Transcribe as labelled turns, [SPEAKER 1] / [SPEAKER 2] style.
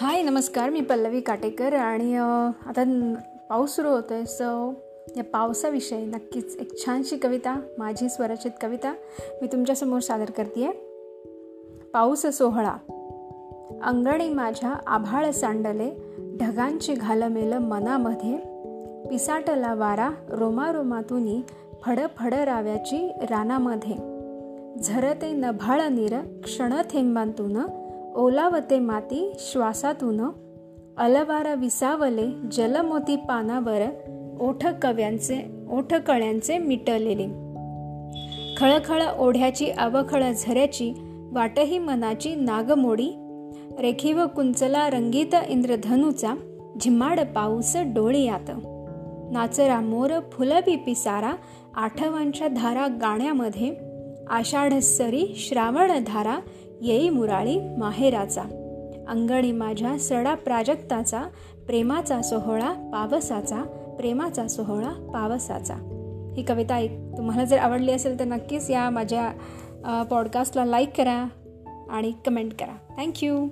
[SPEAKER 1] हाय नमस्कार. मी पल्लवी काटेकर आणि आता पाऊस सुरू होतो आहे सो या पावसाविषयी नक्कीच एक छानशी कविता माझी स्वरचित कविता मी तुमच्यासमोर सादर करते आहे पाऊस सोहळा. अंगणी माझ्या आभाळ सांडले ढगांची घालमेलं मनामध्ये. पिसाटला वारा रोमारोमातून फड फड राव्याची रानामध्ये झरते नभाळ क्षण थेंबांतून ओलावते माती श्वासातून. अलवार विसावले जलमोती पानावर ओठ कव्यांचे ओठ कळ्यांचे मिटलेले. खळखळ ओढ्याची अवखळ झऱ्याची वाटही मनाची नागमोडी. रेखीव कुंचला रंगीत इंद्रधनुचा झिम्माड पाऊस डोळीयात. नाचरा मोर फुलबी पिसारा आठवांच्या धारा गाण्यामध्ये. आषाढ सरी श्रावण धारा येई मुराळी माहेराचा. अंगणी माझ्या सडा प्राजक्ताचा प्रेमाचा सोहळा पावसाचा प्रेमाचा सोहळा पावसाचा. ही कविता ऐक तुम्हाला जर आवडली असेल तर नक्कीच या माझ्या पॉडकास्टला लाईक करा आणि कमेंट करा. थँक्यू